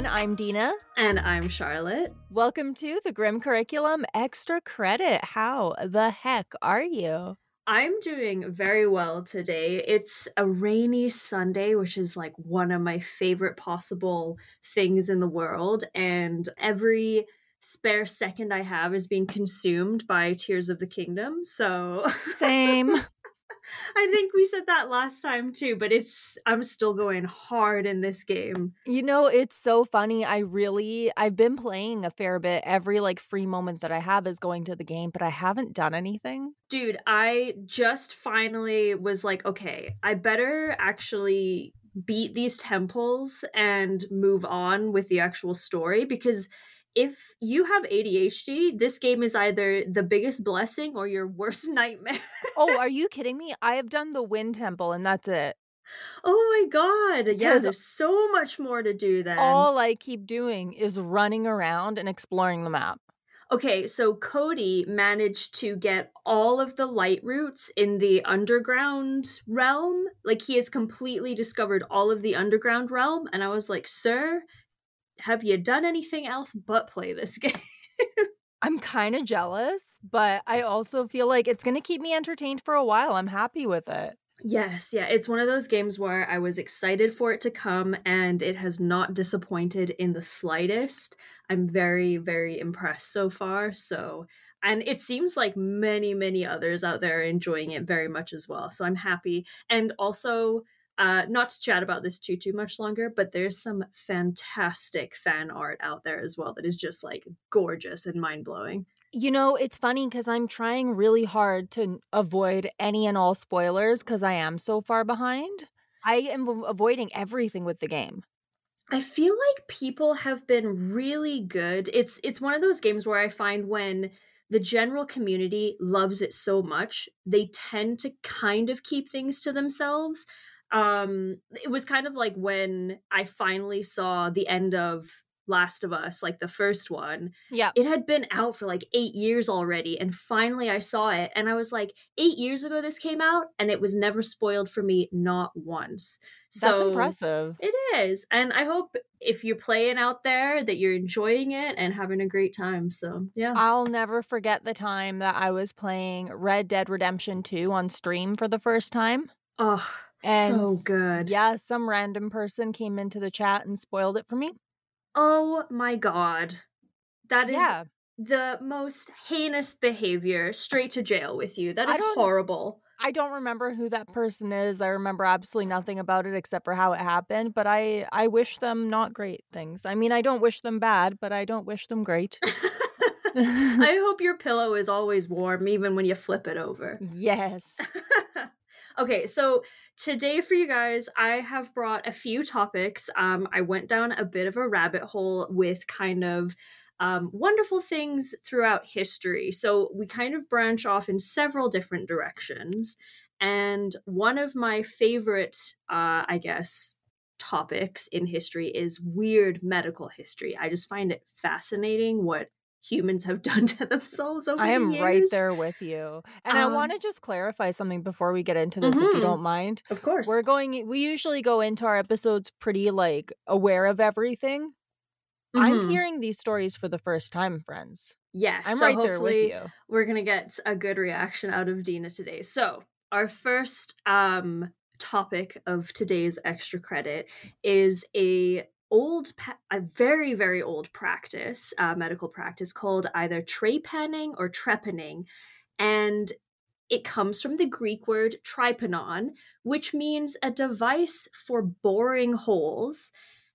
everyone. I'm Dina. And I'm Charlotte. Welcome to the Grim Curriculum Extra Credit. How the heck are you? I'm doing very well today. It's a rainy Sunday, which is like one of my favorite possible things in the world. And every spare second I have is being consumed by Tears of the Kingdom. So, same. I think we said that last time too, but it's I'm still going hard in this game. You know, it's so funny. I really I've been playing a fair bit. Every like free moment that I have is going to the game, but I haven't done anything. Dude, I just finally was like, okay, I better actually beat these temples and move on with the actual story because if you have ADHD, this game is either the biggest blessing or your worst nightmare. oh, are you kidding me? I have done the Wind Temple and that's it. Oh my god. Yeah, there's so much more to do then. All I keep doing is running around and exploring the map. Okay, so Cody managed to get all of the light roots in the underground realm. Like he has completely discovered all of the underground realm and I was like, "Sir, have you done anything else but play this game? I'm kind of jealous, but I also feel like it's going to keep me entertained for a while. I'm happy with it. Yes, yeah, it's one of those games where I was excited for it to come and it has not disappointed in the slightest. I'm very, very impressed so far. So, and it seems like many, many others out there are enjoying it very much as well. So, I'm happy. And also, uh, not to chat about this too too much longer, but there's some fantastic fan art out there as well that is just like gorgeous and mind blowing. You know, it's funny because I'm trying really hard to avoid any and all spoilers because I am so far behind. I am avoiding everything with the game. I feel like people have been really good. It's it's one of those games where I find when the general community loves it so much, they tend to kind of keep things to themselves um it was kind of like when i finally saw the end of last of us like the first one yeah it had been out for like eight years already and finally i saw it and i was like eight years ago this came out and it was never spoiled for me not once. So that's impressive. it is and i hope if you're playing out there that you're enjoying it and having a great time so yeah. I'll never forget the time that i was playing red dead redemption 2 on stream for the first time. Oh, and so good. Yeah, some random person came into the chat and spoiled it for me. Oh my god. That is yeah. the most heinous behavior. Straight to jail with you. That is horrible. I don't remember who that person is. I remember absolutely nothing about it except for how it happened, but I I wish them not great things. I mean, I don't wish them bad, but I don't wish them great. I hope your pillow is always warm even when you flip it over. Yes. Okay, so today for you guys, I have brought a few topics. Um, I went down a bit of a rabbit hole with kind of um, wonderful things throughout history. So we kind of branch off in several different directions. And one of my favorite, uh, I guess, topics in history is weird medical history. I just find it fascinating what humans have done to themselves over I am right there with you. And um, I want to just clarify something before we get into this, mm-hmm. if you don't mind. Of course. We're going, we usually go into our episodes pretty like aware of everything. Mm-hmm. I'm hearing these stories for the first time, friends. Yes. I'm so right there with you. We're going to get a good reaction out of Dina today. So, our first um topic of today's extra credit is a old, a very, very old practice, uh, medical practice called either trepanning or trepanning. And it comes from the Greek word trypanon, which means a device for boring holes.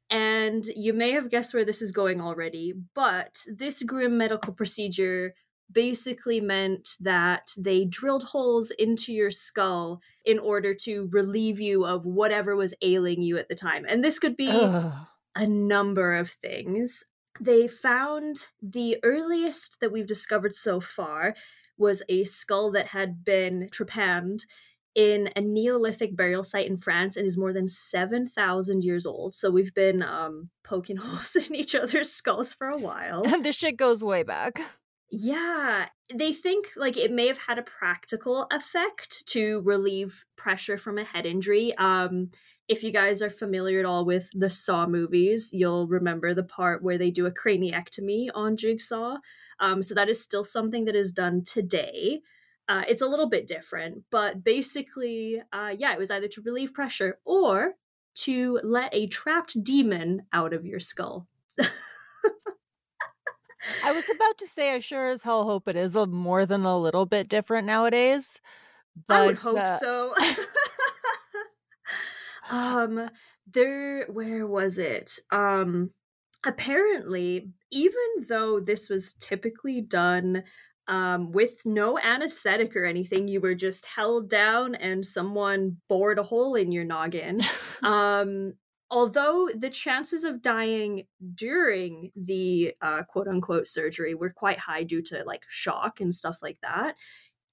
And you may have guessed where this is going already, but this grim medical procedure basically meant that they drilled holes into your skull in order to relieve you of whatever was ailing you at the time. And this could be Ugh a number of things. They found the earliest that we've discovered so far was a skull that had been trepanned in a Neolithic burial site in France and is more than 7,000 years old. So we've been um, poking holes in each other's skulls for a while. And this shit goes way back. Yeah, they think like it may have had a practical effect to relieve pressure from a head injury. Um, if you guys are familiar at all with the Saw movies, you'll remember the part where they do a craniectomy on Jigsaw. Um, so that is still something that is done today. Uh, it's a little bit different, but basically, uh, yeah, it was either to relieve pressure or to let a trapped demon out of your skull. I was about to say, I sure as hell hope it is a more than a little bit different nowadays. But, I would hope uh, so. um, there, where was it? Um, apparently, even though this was typically done um, with no anesthetic or anything. You were just held down and someone bored a hole in your noggin. um, although the chances of dying during the uh, quote unquote surgery were quite high due to like shock and stuff like that.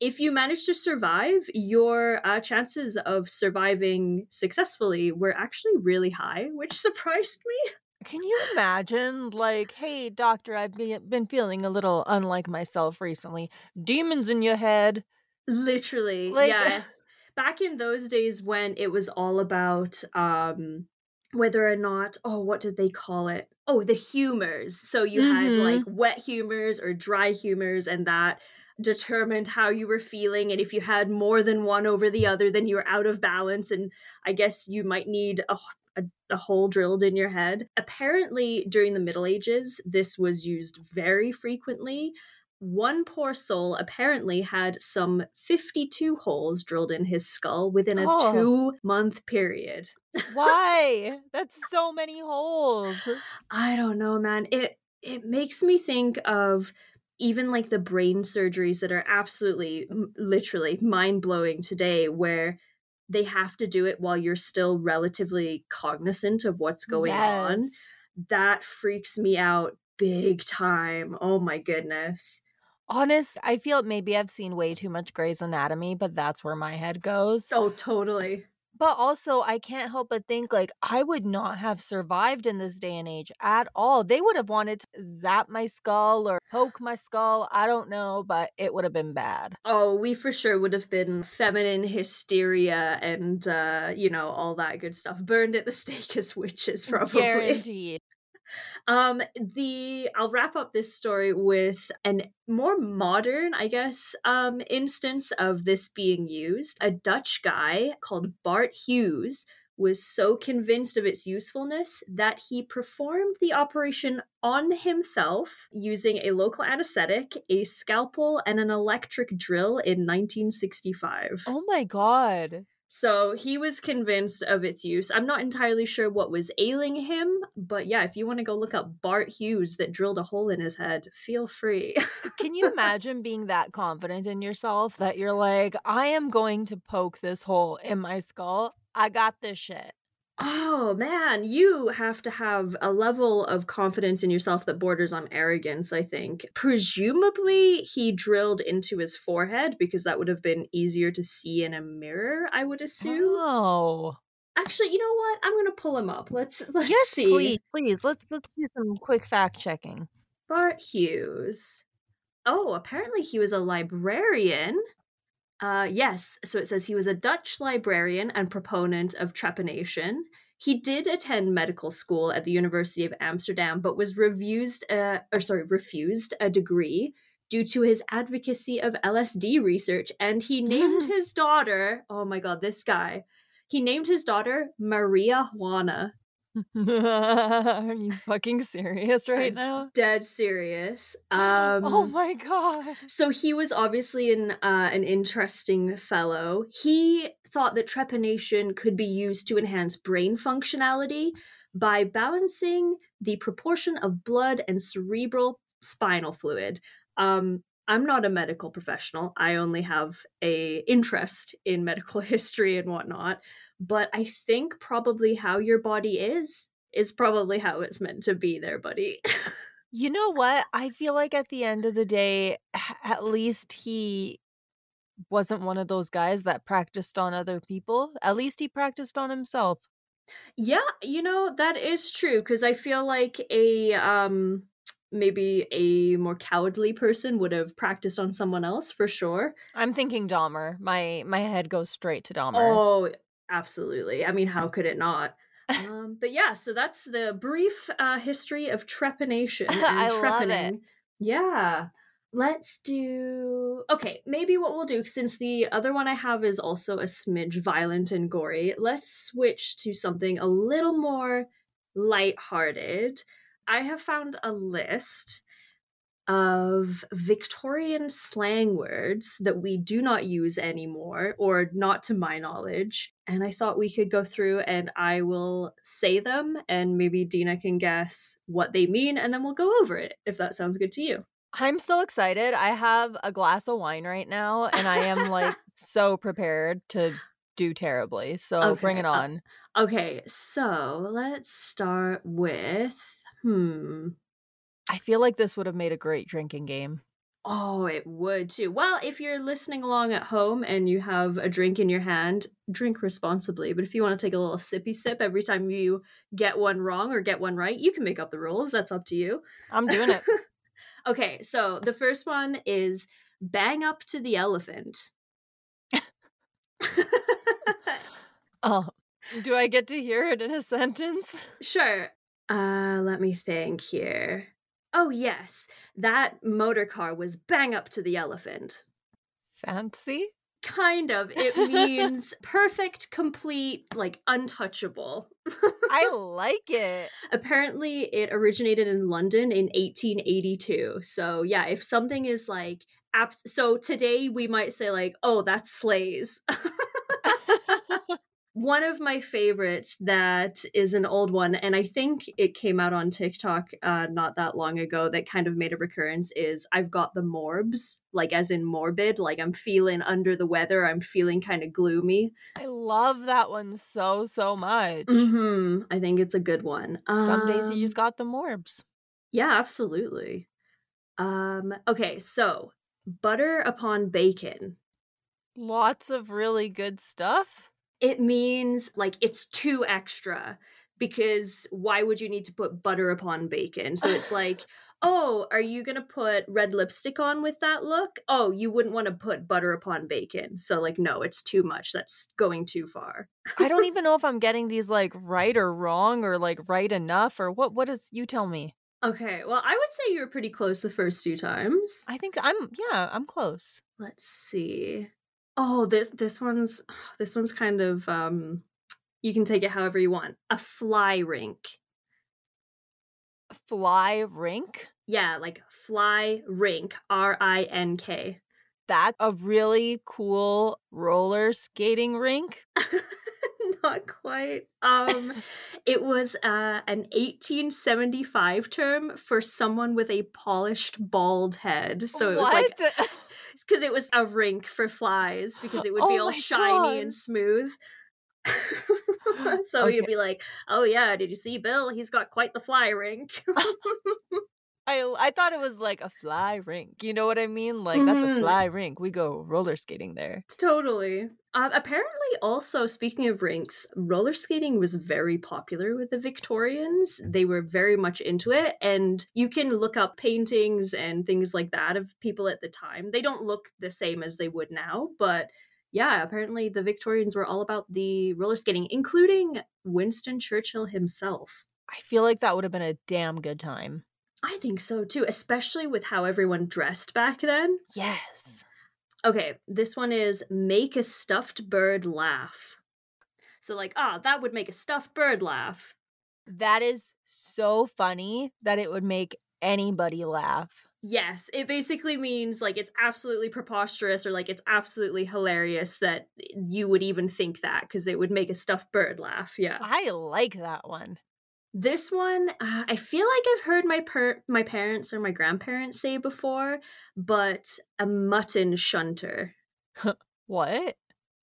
If you managed to survive, your uh, chances of surviving successfully were actually really high, which surprised me. Can you imagine, like, hey, doctor, I've been feeling a little unlike myself recently. Demons in your head. Literally. Like, yeah. Back in those days when it was all about um whether or not, oh, what did they call it? Oh, the humors. So you mm-hmm. had like wet humors or dry humors, and that determined how you were feeling and if you had more than one over the other then you were out of balance and i guess you might need a a, a, hole drilled in your head. Apparently, during the Middle Ages, this was used very frequently. One poor soul apparently had some 52 holes drilled in his skull within a oh. two month period. Why? That's so many holes. I don't know, man. It it makes me think of even like the brain surgeries that are absolutely literally mind-blowing today where they have to do it while you're still relatively cognizant of what's going yes. on. That freaks me out big time. Oh my goodness. Honest, I feel maybe I've seen way too much Grey's Anatomy, but that's where my head goes. Oh, totally. But also, I can't help but think like I would not have survived in this day and age at all. They would have wanted to zap my skull or poke my skull. I don't know, but it would have been bad. Oh, we for sure would have been feminine hysteria and, uh, you know, all that good stuff. Burned at the stake as witches, probably. Guaranteed. Um, the I'll wrap up this story with an more modern, I guess, um, instance of this being used. A Dutch guy called Bart Huges was so convinced of its usefulness that he performed the operation on himself using a local anesthetic, a scalpel, and an electric drill in 1965. Oh my god. So he was convinced of its use. I'm not entirely sure what was ailing him, but yeah, if you want to go look up Bart Huges that drilled a hole in his head, feel free. Can you imagine being that confident in yourself that you're like, I am going to poke this hole in my skull? I got this shit. Oh man, you have to have a level of confidence in yourself that borders on arrogance, I think. Presumably, he drilled into his forehead because that would have been easier to see in a mirror, I would assume. Oh. Actually, you know what? I'm going to pull him up. Let's let's yes, see. please, please. Let's let's do some quick fact checking. Bart Huges. Oh, apparently he was a librarian. Uh, yes, so it says he was a Dutch librarian and proponent of trepanation. He did attend medical school at the University of Amsterdam, but was refused, uh, or sorry, refused a degree due to his advocacy of LSD research. And he named his daughter, oh my god, this guy, he named his daughter Maria Juana Are you fucking serious right I'm now? Dead serious. Oh um Oh my god. So he was obviously an uh, an interesting fellow. He thought that trepanation could be used to enhance brain functionality by balancing the proportion of blood and cerebral spinal fluid. Um I'm not a medical professional. I only have a interest in medical history and whatnot. But I think probably how your body is is probably how it's meant to be there, buddy. you know what? I feel like at the end of the day, at least he wasn't one of those guys that practiced on other people. At least he practiced on himself. Yeah, you know, that is true because I feel like a um maybe a more cowardly person would have practiced on someone else for sure. I'm thinking Dahmer. My my head goes straight to Dahmer. Oh, Absolutely. I mean, how could it not? um, but yeah, so that's the brief uh, history of trepanation and I love it. Yeah. Let's do. Okay, maybe what we'll do, since the other one I have is also a smidge violent and gory, let's switch to something a little more lighthearted. I have found a list of Victorian slang words that we do not use anymore, or not to my knowledge. And I thought we could go through and I will say them, and maybe Dina can guess what they mean, and then we'll go over it, if that sounds good to you. I'm so excited. I have a glass of wine right now and I am like so prepared to do terribly. So bring it Okay, uh, on. Okay, so let's start with. Hmm. I feel like this would have made a great drinking game. Oh, it would too. Well, if you're listening along at home and you have a drink in your hand, drink responsibly. But if you want to take a little sippy sip every time you get one wrong or get one right, you can make up the rules. That's up to you. I'm doing it. okay, so the first one is bang up to the elephant. Oh, do I get to hear it in a sentence? Sure. Uh, let me think here. Oh, yes. That motor car was bang up to the elephant. Fancy? Kind of. It means perfect, complete, like untouchable. I like it. Apparently, it originated in London in 1882. So, yeah, if something is like, abs- so today we might say, like, oh, that's slays. one of my favorites that is an old one, and I think it came out on TikTok uh, not that long ago that kind of made a recurrence is I've got the morbs, like as in morbid, like I'm feeling under the weather, I'm feeling kind of gloomy. I love that one so, so much. hmm I think it's a good one. Some days you Um, just got the morbs. Yeah, absolutely. Um, okay, so butter upon bacon. Lots of really good stuff. It means like it's too extra because why would you need to put butter upon bacon? So it's like, oh, are you going to put red lipstick on with that look? Oh, you wouldn't want to put butter upon bacon. So, like, no, it's too much. That's going too far. I don't even know if I'm getting these like right or wrong or like right enough or what what is you tell me. Okay, well, I would say you were pretty close the first two times. I think I'm yeah, I'm close. Let's see. Oh, this this one's this one's kind of um you can take it however you want. A fly rink. Fly rink? Yeah, like fly rink, R I N K. That's a really cool roller skating rink. Quite. Um it was uh an 1875 term for someone with a polished bald head. So it was like because it was a rink for flies because it would be Oh all shiny God. and smooth. so Okay. you'd be like, "Oh yeah, did you see Bill? He's got quite the fly rink." I I thought it was like a fly rink. You know what I mean? Like that's a Mhm. fly rink. We go roller skating there. totally. Uh, apparently, also speaking of rinks, roller skating was very popular with the Victorians. They were very much into it, and you can look up paintings and things like that of people at the time. They don't look the same as they would now, but yeah, apparently the Victorians were all about the roller skating, including Winston Churchill himself. I feel like that would have been a damn good time. I think so too, especially with how everyone dressed back then. Yes. Okay, this one is make a stuffed bird laugh. So, like, ah, that would make a stuffed bird laugh. That is so funny that it would make anybody laugh. Yes, it basically means like it's absolutely preposterous or like it's absolutely hilarious that you would even think that because it would make a stuffed bird laugh. Yeah. I like that one. This one, uh, I feel like I've heard my per- my parents or my grandparents say before, but a mutton shunter. What?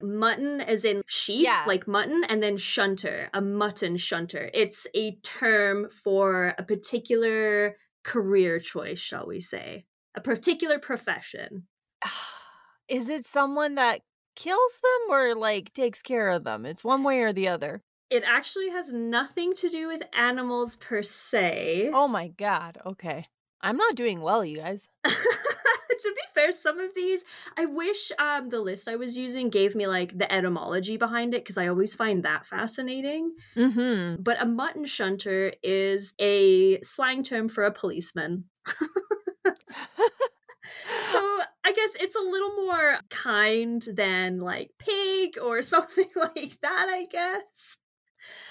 Mutton as in sheep, Yeah. like mutton, and then shunter, a mutton shunter. It's a term for a particular career choice, shall we say, a particular profession. Is it someone that kills them or like takes care of them? It's one way or the other. It actually has nothing to do with animals per se. Oh my god. Okay. I'm not doing well, you guys. to be fair, some of these I wish um the list I was using gave me like the etymology behind it because I always find that fascinating. Mm-hmm. But a mutton shunter is a slang term for a policeman. so I guess it's a little more kind than like pig or something like that, I guess.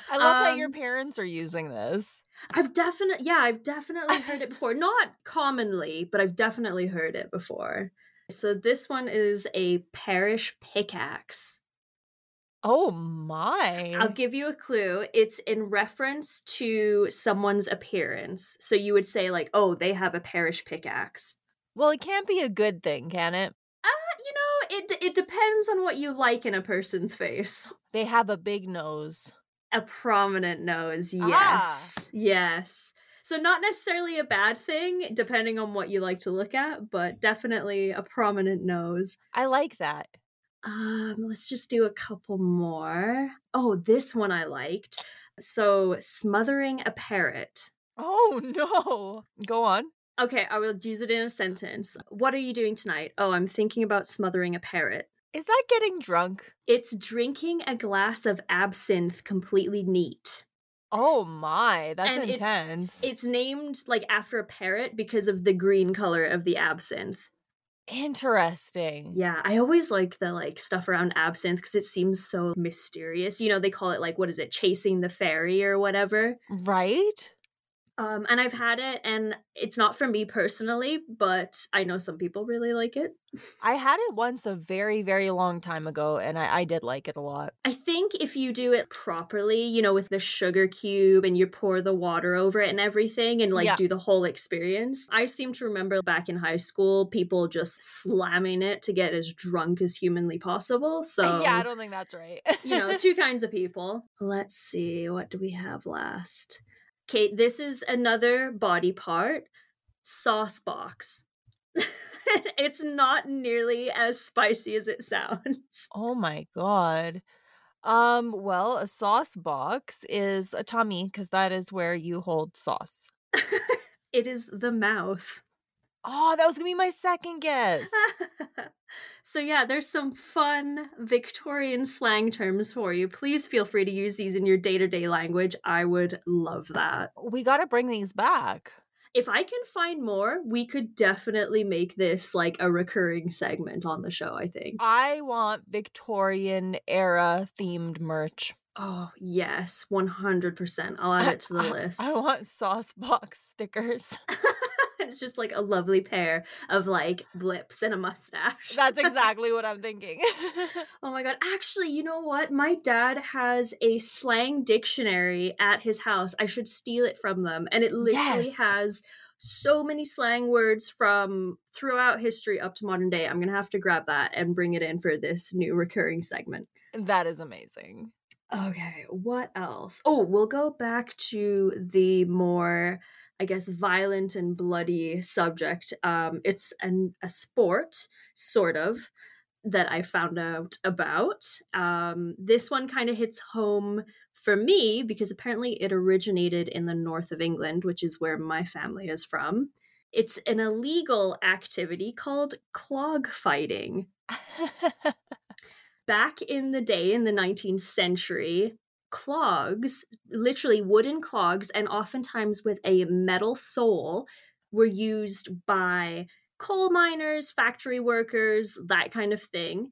I love that your Um, parents are using this. I've definitely, yeah, I've definitely heard it before. Not commonly, but I've definitely heard it before. So this one is a parish pickaxe. Oh my. I'll give you a clue. It's in reference to someone's appearance. So you would say, like, oh, they have a parish pickaxe. well, it can't be a good thing, can it? Uh, you know, it it depends on what you like in a person's face. They have a big nose. A prominent nose, yes. Ah. Yes. So not necessarily a bad thing, depending on what you like to look at, but definitely a prominent nose. I like that. Um, let's just do a couple more. Oh, this one I liked. So smothering a parrot. Oh no. Go on. Okay, I will use it in a sentence. What are you doing tonight? Oh, I'm thinking about smothering a parrot. Is that getting drunk? It's drinking a glass of absinthe completely neat. Oh my, that's And it's- intense. It's named like after a parrot because of the green color of the absinthe. Interesting. Yeah, I always like the like stuff around absinthe because it seems so mysterious. You know, they call it like what is it, chasing the fairy or whatever. Right? Um, and I've had it, and it's not for me personally, but I know some people really like it. I had it once a very, very long time ago, and I, I did like it a lot. I think if you do it properly, you know, with the sugar cube and you pour the water over it and everything and like Yeah. do the whole experience. I seem to remember back in high school, people just slamming it to get as drunk as humanly possible. So, yeah, I don't think that's right. you know, two kinds of people. Let's see, what do we have last? Okay, this is another body part sauce box. it's not nearly as spicy as it sounds. oh my god. Um, well, a sauce box is a tummy because that is where you hold sauce. it is the mouth. Oh, that was gonna be my second guess. so yeah, there's some fun Victorian slang terms for you. Please feel free to use these in your day-to-day language. I would love uh, that. we gotta bring these back. If I can find more, we could definitely make this like a recurring segment on the show, I think. I want Victorian era themed merch. oh, yes, 100%. I'll add it to the I- list. I want sauce box stickers. it's just like a lovely pair of like blips and a mustache. That's exactly what I'm thinking. Oh my god. Actually, you know what? My dad has a slang dictionary at his house. I should steal it from them. And it literally Yes. has so many slang words from throughout history up to modern day. I'm going to have to grab that and bring it in for this new recurring segment. that is amazing. Okay, what else? Oh, we'll go back to the more, I guess, violent and bloody subject. Um, it's an a sport, sort of, that I found out about. Um, this one kind of hits home for me because apparently it originated in the north of England, which is where my family is from. It's an illegal activity called clog fighting back in the day in the 19th century clogs literally wooden clogs and oftentimes with a metal sole were used by coal miners factory workers that kind of thing.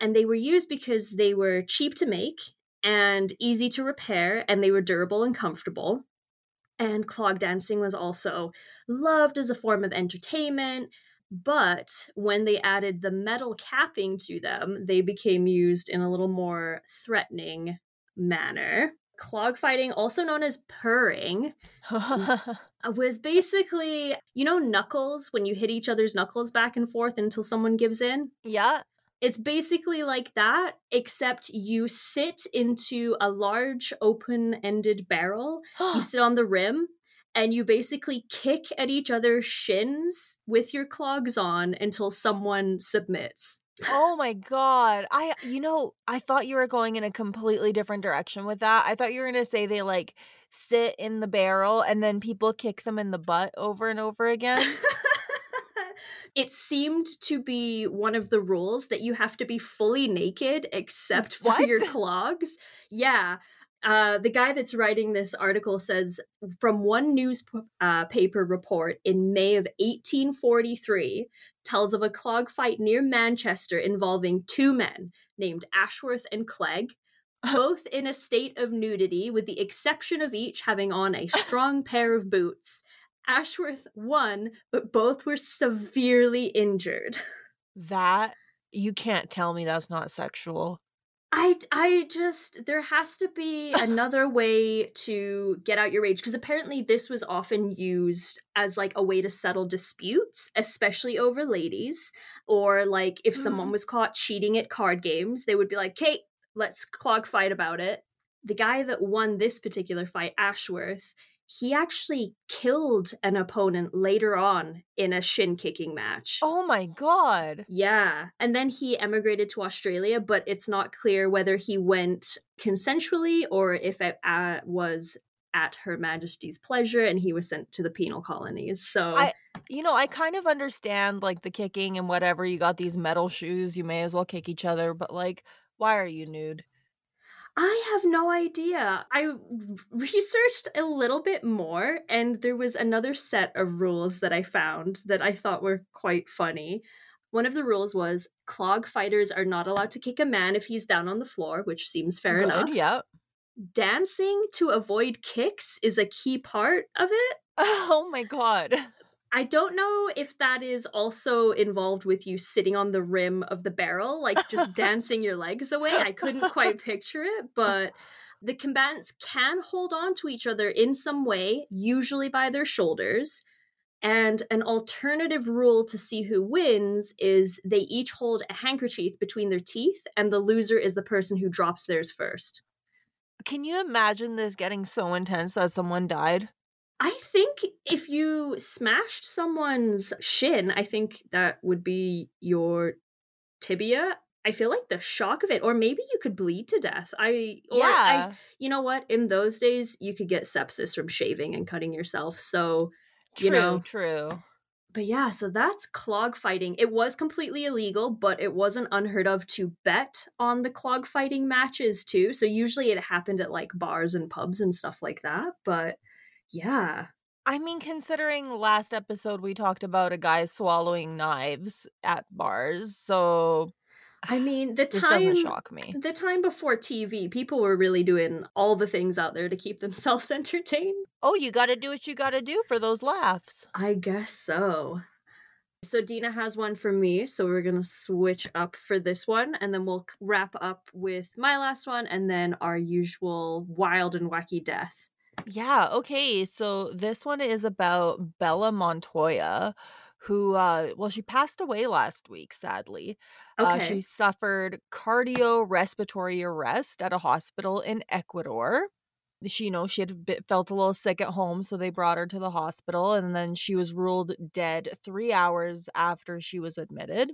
And they were used because they were cheap to make and easy to repair and they were durable and comfortable. And clog dancing was also loved as a form of entertainment but when they added the metal capping to them, they became used in a little more threatening manner. Clog fighting, also known as purring, uh, was basically, you know, knuckles when you hit each other's knuckles back and forth until someone gives in? yeah. It's basically like that, except you sit into a large open ended barrel you sit on the rim and you basically kick at each other's shins with your clogs on until someone submits. Oh my god. I you know, I thought you were going in a completely different direction with that. I thought you were going to say they like sit in the barrel and then people kick them in the butt over and over again. it seemed to be one of the rules that you have to be fully naked except for What? your clogs. Yeah. Uh, the guy that's writing this article says from one newspaper uh, paper report in May of 1843 tells of a clog fight near Manchester involving two men named Ashworth and Clegg, both in a state of nudity, with the exception of each having on a strong pair of boots. Ashworth won, but both were severely injured. That you can't tell me that's not sexual. I I just there has to be another way to get out your rage because apparently this was often used as like a way to settle disputes, especially over ladies, or like if someone Mhm. was caught cheating at card games, they would be like, "Kate, let's clog fight about it." The guy that won this particular fight, Ashworth, he actually killed an opponent later on in a shin kicking match. Oh my god. Yeah. And then he emigrated to Australia, but it's not clear whether he went consensually or if it uh, was at Her Majesty's pleasure and he was sent to the penal colonies. So, I you know, I kind of understand like the kicking and whatever. You got these metal shoes, you may as well kick each other, but like why are you nude? I have no idea. I researched a little bit more, and there was another set of rules that I found that I thought were quite funny. One of the rules was clog fighters are not allowed to kick a man if he's down on the floor, which seems fair Good, enough. Yeah. dancing to avoid kicks is a key part of it. Oh my god. I don't know if that is also involved with you sitting on the rim of the barrel, like just dancing your legs away. I couldn't quite picture it, but the combatants can hold on to each other in some way, usually by their shoulders. And an alternative rule to see who wins is they each hold a handkerchief between their teeth, and the loser is the person who drops theirs first. Can you imagine this getting so intense that someone died? I think if you smashed someone's shin, I think that would be your tibia. I feel like the shock of it, or maybe you could bleed to death. I, or yeah. I, you know what? In those days, you could get sepsis from shaving and cutting yourself. So, true, you know. true. but yeah, so that's clog fighting. It was completely illegal, but it wasn't unheard of to bet on the clog fighting matches too. So usually it happened at like bars and pubs and stuff like that. But yeah. I mean, considering last episode we talked about a guy swallowing knives at bars, so I mean, the this doesn't time shock me. the time before TV, people were really doing all the things out there to keep themselves entertained. Oh, you got to do what you got to do for those laughs. I guess so. So Dina has one for me, so we're going to switch up for this one and then we'll wrap up with my last one and then our usual wild and wacky death. Yeah, okay. So this one is about Bella Montoya, who uh well, she passed away last week, sadly. Uh Okay. she suffered cardiorespiratory arrest at a hospital in Ecuador. She, you know, she had bit, felt a little sick at home, so they brought her to the hospital, and then she was ruled dead three hours after she was admitted.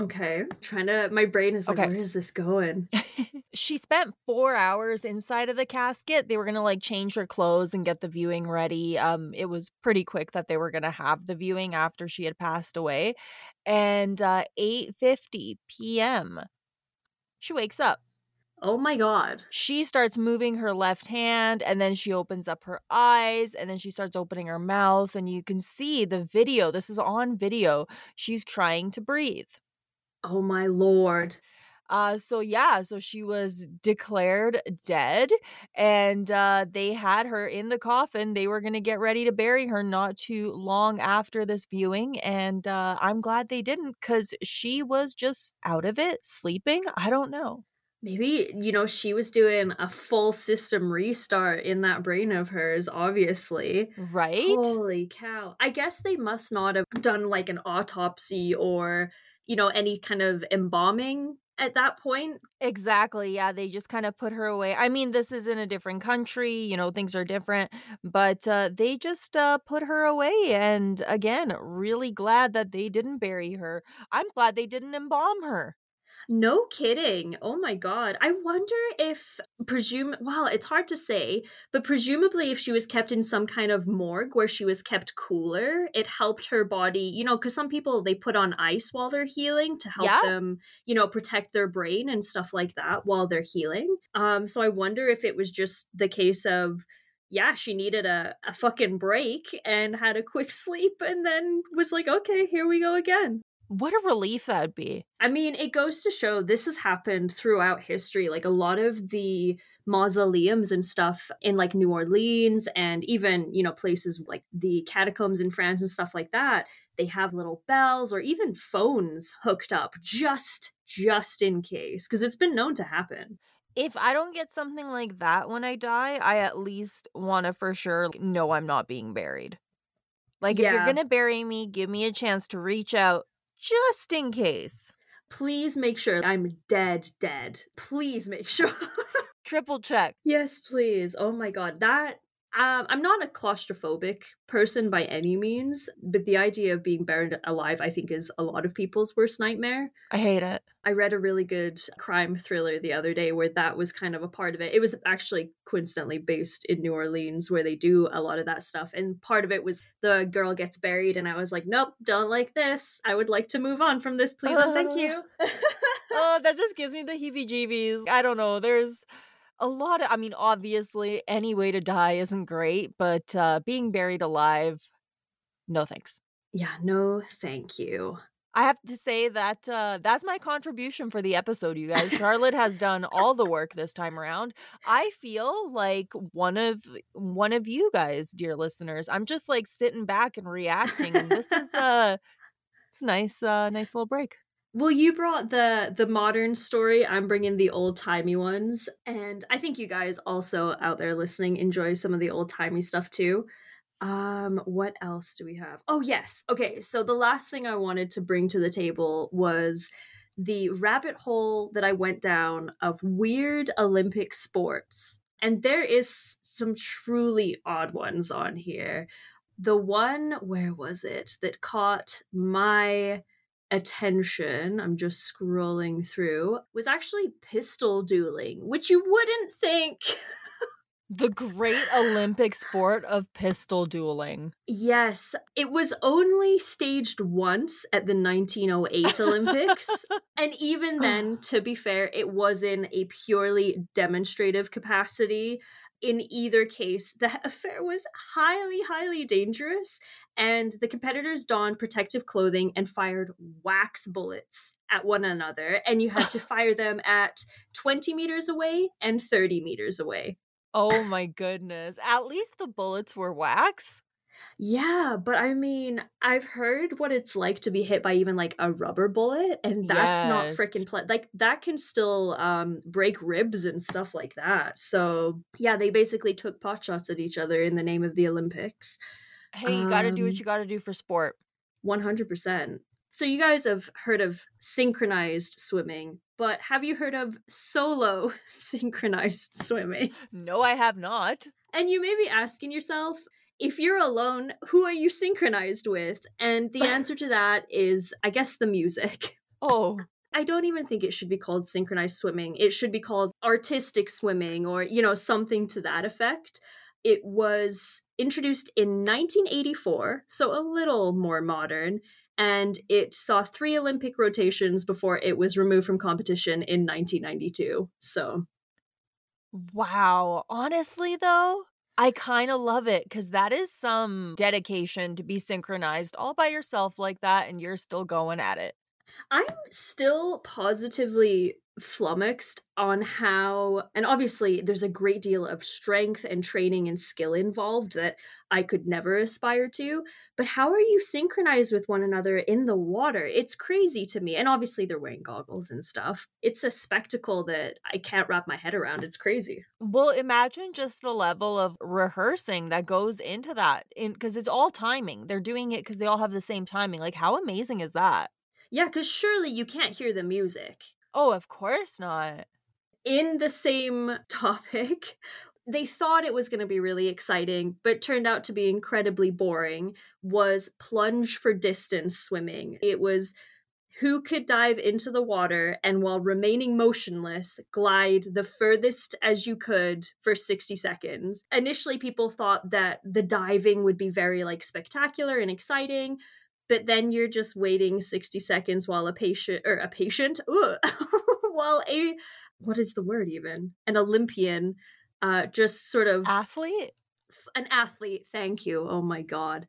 Okay. Trying to my brain is like Okay. where is this going? she spent four hours inside of the casket. They were gonna like change her clothes and get the viewing ready. Um, it was pretty quick that they were gonna have the viewing after she had passed away. And uh 8 p.m. She wakes up. Oh my god. She starts moving her left hand and then she opens up her eyes and then she starts opening her mouth. And you can see the video. This is on video. She's trying to breathe. Oh my lord. Uh so yeah, so she was declared dead and uh they had her in the coffin. They were going to get ready to bury her not too long after this viewing and uh I'm glad they didn't cuz she was just out of it, sleeping. I don't know. Maybe, you know, she was doing a full system restart in that brain of hers, obviously. Right? Holy cow. I guess they must not have done like an autopsy or, you know, any kind of embalming at that point. Exactly. Yeah, they just kind of put her away. I mean, this is in a different country, you know, things are different, but uh they just uh put her away and again, really glad that they didn't bury her. I'm glad they didn't embalm her. No kidding. Oh my god. I wonder if presume well, it's hard to say, but presumably if she was kept in some kind of morgue where she was kept cooler, it helped her body, you know, cuz some people they put on ice while they're healing to help Yeah. them, you know, protect their brain and stuff like that while they're healing. Um so I wonder if it was just the case of yeah, she needed a, a fucking break and had a quick sleep and then was like, okay, here we go again. What a relief that'd be. I mean, it goes to show this has happened throughout history. Like a lot of the mausoleums and stuff in like New Orleans and even, you know, places like the catacombs in France and stuff like that, they have little bells or even phones hooked up just just in case because it's been known to happen. If I don't get something like that when I die, I at least want to for sure know I'm not being buried. Like, if you're going to bury me, give me a chance to reach out just in case. Please make sure I'm dead dead. Please make sure. Triple check. Yes, please. Oh my god. That um, I'm not a claustrophobic person by any means, but the idea of being buried alive, I think, is a lot of people's worst nightmare. I hate it. I read a really good crime thriller the other day where that was kind of a part of it. It was actually coincidentally based in New Orleans where they do a lot of that stuff. And part of it was the girl gets buried, and I was like, nope, don't like this. I would like to move on from this, please, and thank Uh. you. oh, that just gives me the heebie jeebies. I don't know. There's a lot of, I mean, obviously, any way to die isn't great, but uh, being buried alive, no thanks. yeah, no, thank you. I have to say that uh, that's my contribution for the episode, you guys. Charlotte has done all the work this time around. I feel like one of one of you guys, dear listeners. I'm just like sitting back and reacting, and this is uh, it's a nice, uh, nice little break. Well, you brought the the modern story. I'm bringing the old timey ones, and I think you guys also out there listening enjoy some of the old timey stuff too. Um, what else do we have? Oh yes, okay. So the last thing I wanted to bring to the table was the rabbit hole that I went down of weird Olympic sports, and there is some truly odd ones on here. The one, where was it, that caught my attention, I'm just scrolling through, was actually pistol dueling, which you wouldn't think. The great Olympic sport of pistol dueling. yes, it was only staged once at the 1908 Olympics. and even then, ah. to be fair, it was in a purely demonstrative capacity. In either case, the affair was highly, highly dangerous, and the competitors donned protective clothing and fired wax bullets at one another, and you had to fire them at 20 meters away and 30 meters away. Oh my goodness. At least the bullets were wax. Yeah, but I mean, I've heard what it's like to be hit by even like a rubber bullet, and that's not freaking ple- like that can still um break ribs and stuff like that. So yeah, they basically took pot shots at each other in the name of the Olympics. Hey, you gotta do what Um, you gotta do for sport. One hundred percent. So you guys have heard of synchronized swimming, but have you heard of solo synchronized swimming? No, I have not. And you may be asking yourself, if you're alone, who are you synchronized with? And the answer to that is, I guess, the music. Oh, I don't even think it should be called synchronized swimming. It should be called artistic swimming or, you know, something to that effect. It was introduced in 1984, so a little more modern, and it saw three Olympic rotations before it was removed from competition in 1992. So, wow. Honestly, though, I kind of love it because that is some dedication to be synchronized all by yourself like that, and you're still going at it. I'm still positively flummoxed on how, and obviously, there's a great deal of strength and training and skill involved that I could never aspire to. But how are you synchronized with one another in the water? It's crazy to me. And obviously, they're wearing goggles and stuff. It's a spectacle that I can't wrap my head around. It's crazy. Well, imagine just the level of rehearsing that goes into that, in because it's all timing. They're doing it because they all have the same timing. Like, how amazing is that? Yeah, because surely you can't hear the music. Oh, of course not. in the same topic, they thought it was going to be really exciting, but turned out to be incredibly boring. Was plunge for distance swimming. It was who could dive into the water and while remaining motionless glide the furthest as you could for 60 seconds initially people thought that the diving would be very like spectacular and exciting but then you're just waiting 60 seconds while a patient or a patient while a what is the word even an olympian uh just sort of athlete an athlete thank you oh my god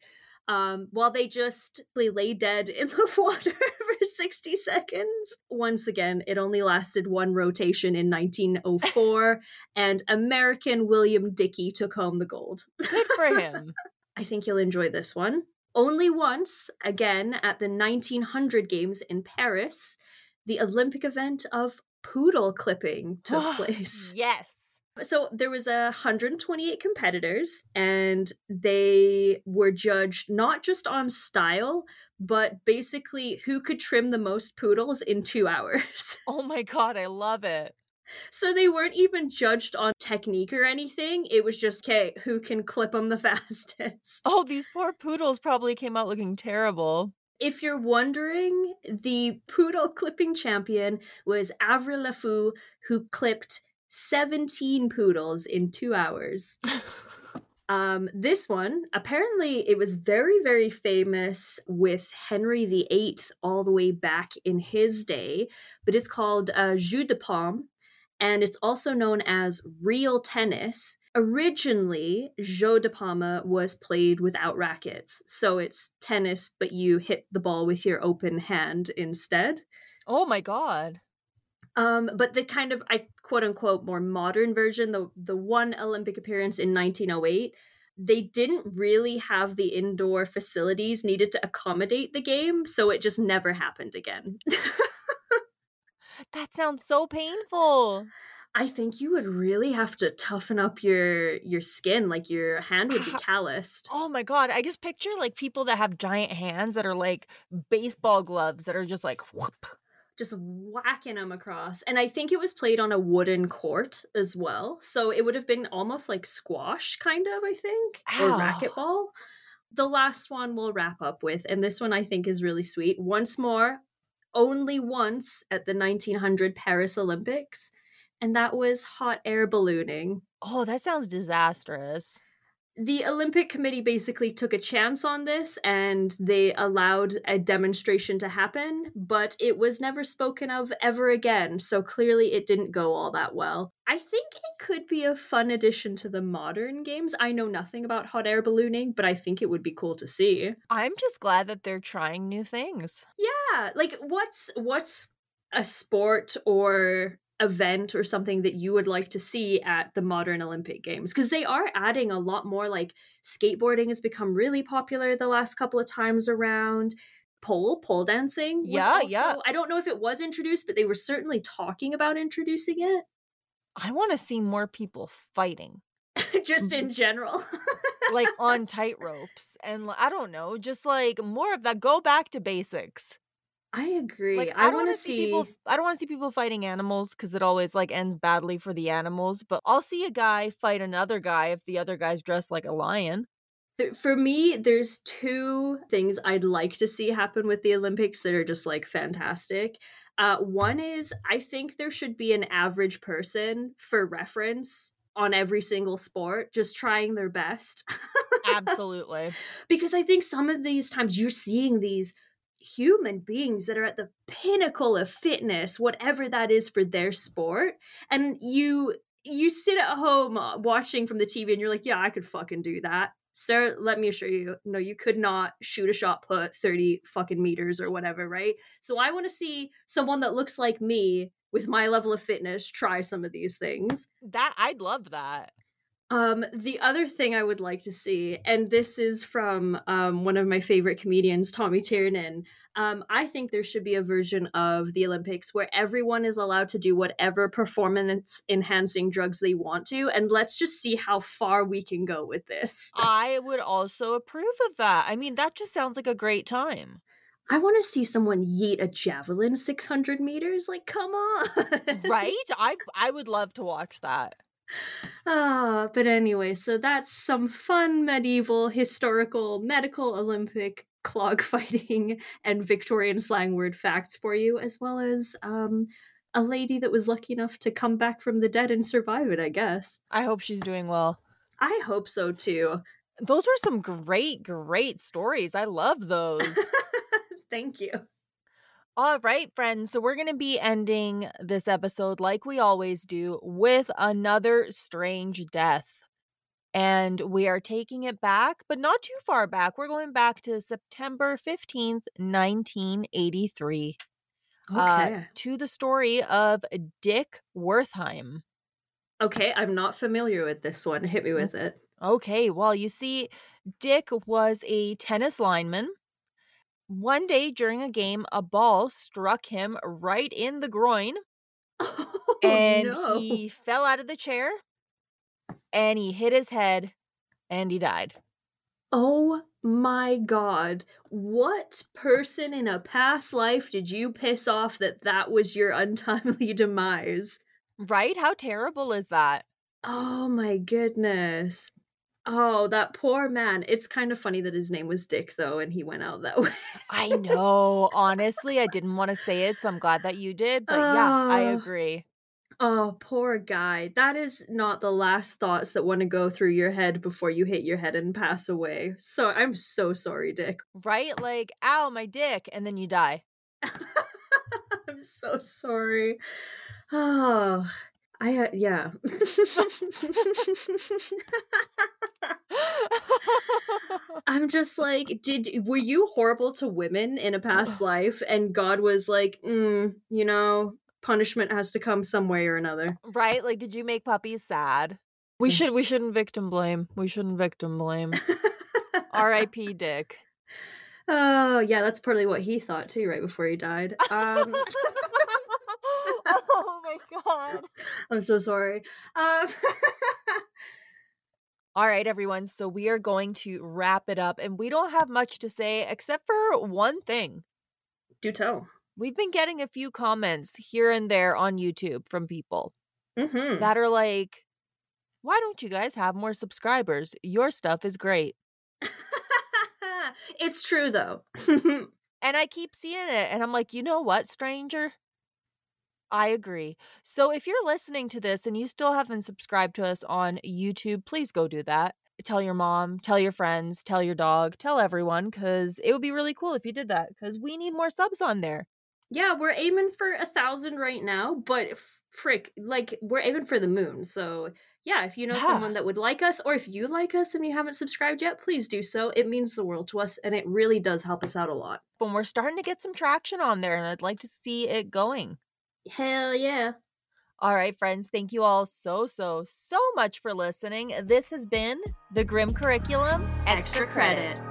um, while they just lay dead in the water for 60 seconds. Once again, it only lasted one rotation in 1904, and American William Dickey took home the gold. Good for him. I think you'll enjoy this one. Only once, again at the 1900 Games in Paris, the Olympic event of poodle clipping took place. Yes. So there was a 128 competitors and they were judged not just on style, but basically who could trim the most poodles in 2 hours. Oh my god, I love it. So they weren't even judged on technique or anything. It was just, okay, who can clip them the fastest? Oh, these poor poodles probably came out looking terrible. If you're wondering, the poodle clipping champion was Avril Lafou, who clipped 17 poodles in two hours. um, this one, apparently, it was very, very famous with Henry VIII all the way back in his day, but it's called uh, Jeu de Paume, and it's also known as real tennis. Originally, Jeu de Paume was played without rackets, so it's tennis, but you hit the ball with your open hand instead. Oh my god. Um, but the kind of I quote unquote more modern version, the the one Olympic appearance in 1908, they didn't really have the indoor facilities needed to accommodate the game, so it just never happened again. that sounds so painful. I think you would really have to toughen up your your skin, like your hand would be calloused. Oh my god, I just picture like people that have giant hands that are like baseball gloves that are just like whoop just whacking them across. And I think it was played on a wooden court as well. So it would have been almost like squash, kind of, I think, Ow. or racquetball. The last one we'll wrap up with, and this one I think is really sweet. Once more, only once at the 1900 Paris Olympics, and that was hot air ballooning. Oh, that sounds disastrous the Olympic Committee basically took a chance on this and they allowed a demonstration to happen, but it was never spoken of ever again. So clearly it didn't go all that well. I think it could be a fun addition to the modern games. I know nothing about hot air ballooning, but I think it would be cool to see. I'm just glad that they're trying new things. Yeah, like what's what's a sport or event or something that you would like to see at the modern Olympic Games? Because they are adding a lot more like skateboarding has become really popular the last couple of times around. Pole pole dancing yeah also, yeah I don't know if it was introduced but they were certainly talking about introducing it. I want to see more people fighting. Just in mm-hmm. general. Like on tight ropes and I don't know just like more of that go back to basics I agree. Like, I, I want to see... see people. I don't want to see people fighting animals because it always like ends badly for the animals. But I'll see a guy fight another guy if the other guy's dressed like a lion. For me, there's two things I'd like to see happen with the Olympics that are just like fantastic. Uh, one is I think there should be an average person for reference on every single sport, just trying their best. Absolutely. because I think some of these times you're seeing these human beings that are at the pinnacle of fitness whatever that is for their sport and you you sit at home uh, watching from the TV and you're like yeah I could fucking do that. Sir let me assure you no you could not shoot a shot put 30 fucking meters or whatever right? So I want to see someone that looks like me with my level of fitness try some of these things. That I'd love that um, the other thing I would like to see, and this is from um, one of my favorite comedians, Tommy Tiernan. Um, I think there should be a version of the Olympics where everyone is allowed to do whatever performance enhancing drugs they want to, and let's just see how far we can go with this. I would also approve of that. I mean, that just sounds like a great time. I want to see someone yeet a javelin 600 meters. Like, come on. right? I I would love to watch that. Ah, but anyway, so that's some fun medieval, historical, medical Olympic clog fighting and Victorian slang word facts for you, as well as um, a lady that was lucky enough to come back from the dead and survive it, I guess. I hope she's doing well. I hope so too. Those were some great, great stories. I love those. Thank you. All right, friends. So we're going to be ending this episode like we always do with another strange death. And we are taking it back, but not too far back. We're going back to September 15th, 1983. Okay. Uh, to the story of Dick Wertheim. Okay, I'm not familiar with this one. Hit me with it. Okay, well, you see, Dick was a tennis lineman one day during a game, a ball struck him right in the groin Oh, and no. he fell out of the chair and he hit his head and he died. Oh my god. What person in a past life did you piss off that that was your untimely demise? Right? How terrible is that? Oh my goodness. Oh, that poor man. It's kind of funny that his name was Dick, though, and he went out that way. I know. Honestly, I didn't want to say it, so I'm glad that you did. But yeah, I agree. Oh, poor guy. That is not the last thoughts that want to go through your head before you hit your head and pass away. So I'm so sorry, Dick. Right? Like, ow, my dick. And then you die. I'm so sorry. Oh, I uh, yeah. I'm just like, did were you horrible to women in a past life? And God was like, mm, you know, punishment has to come some way or another. right? Like, did you make puppies sad? We should we shouldn't victim blame. We shouldn't victim blame. R.I.P. Dick. oh yeah, that's partly what he thought too, right before he died. Um, oh my god. I'm so sorry. Um, All right, everyone. So we are going to wrap it up, and we don't have much to say except for one thing. do tell. We've been getting a few comments here and there on YouTube from people Mm-hmm. that are like, why don't you guys have more subscribers? Your stuff is great. it's true though. And I keep seeing it, and I'm like, you know what, stranger? I agree. So if you're listening to this and you still haven't subscribed to us on YouTube, please go do that. Tell your mom, tell your friends, tell your dog, tell everyone, because it would be really cool if you did that, because we need more subs on there. yeah, we're aiming for a thousand right now, but f- frick, like we're aiming for the moon. So yeah, if you know Yeah. someone that would like us, or if you like us and you haven't subscribed yet, please do so. It means the world to us, and it really does help us out a lot. But we're starting to get some traction on there, and I'd like to see it going. Hell yeah. All right, friends, thank you all so, so, so much for listening. This has been the Grim Curriculum Extra credit.